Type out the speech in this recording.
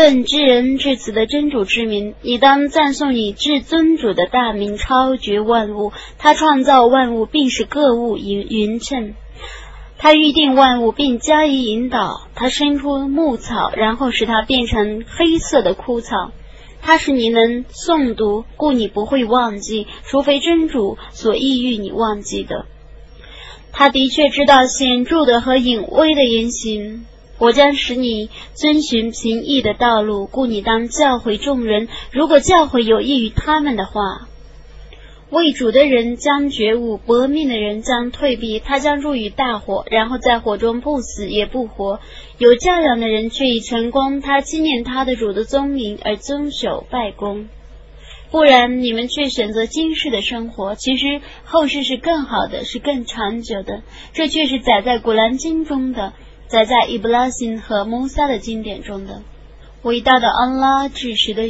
奉至人至此的真主之名，你当赞颂你至尊主的大名，超绝万物。他创造万物，并使各物匀匀称。他预定万物，并加以引导。他生出牧草，然后使它变成黑色的枯草。他使你能诵读，故你不会忘记，除非真主所意欲你忘记的。他的确知道显著的和隐微的言行。我将使你遵循平易的道路，故你当教诲众人。如果教诲有益于他们的话，为主的人将觉悟，搏命的人将退避。他将入于大火，然后在火中不死也不活。有教养的人却已成功，他纪念他的主的宗名而遵守拜功。不然，你们却选择今世的生活，其实后世是更好的，是更长久的。这却是载在古兰经中的。载在伊布拉辛和穆萨的经典中的伟大的安拉至实的。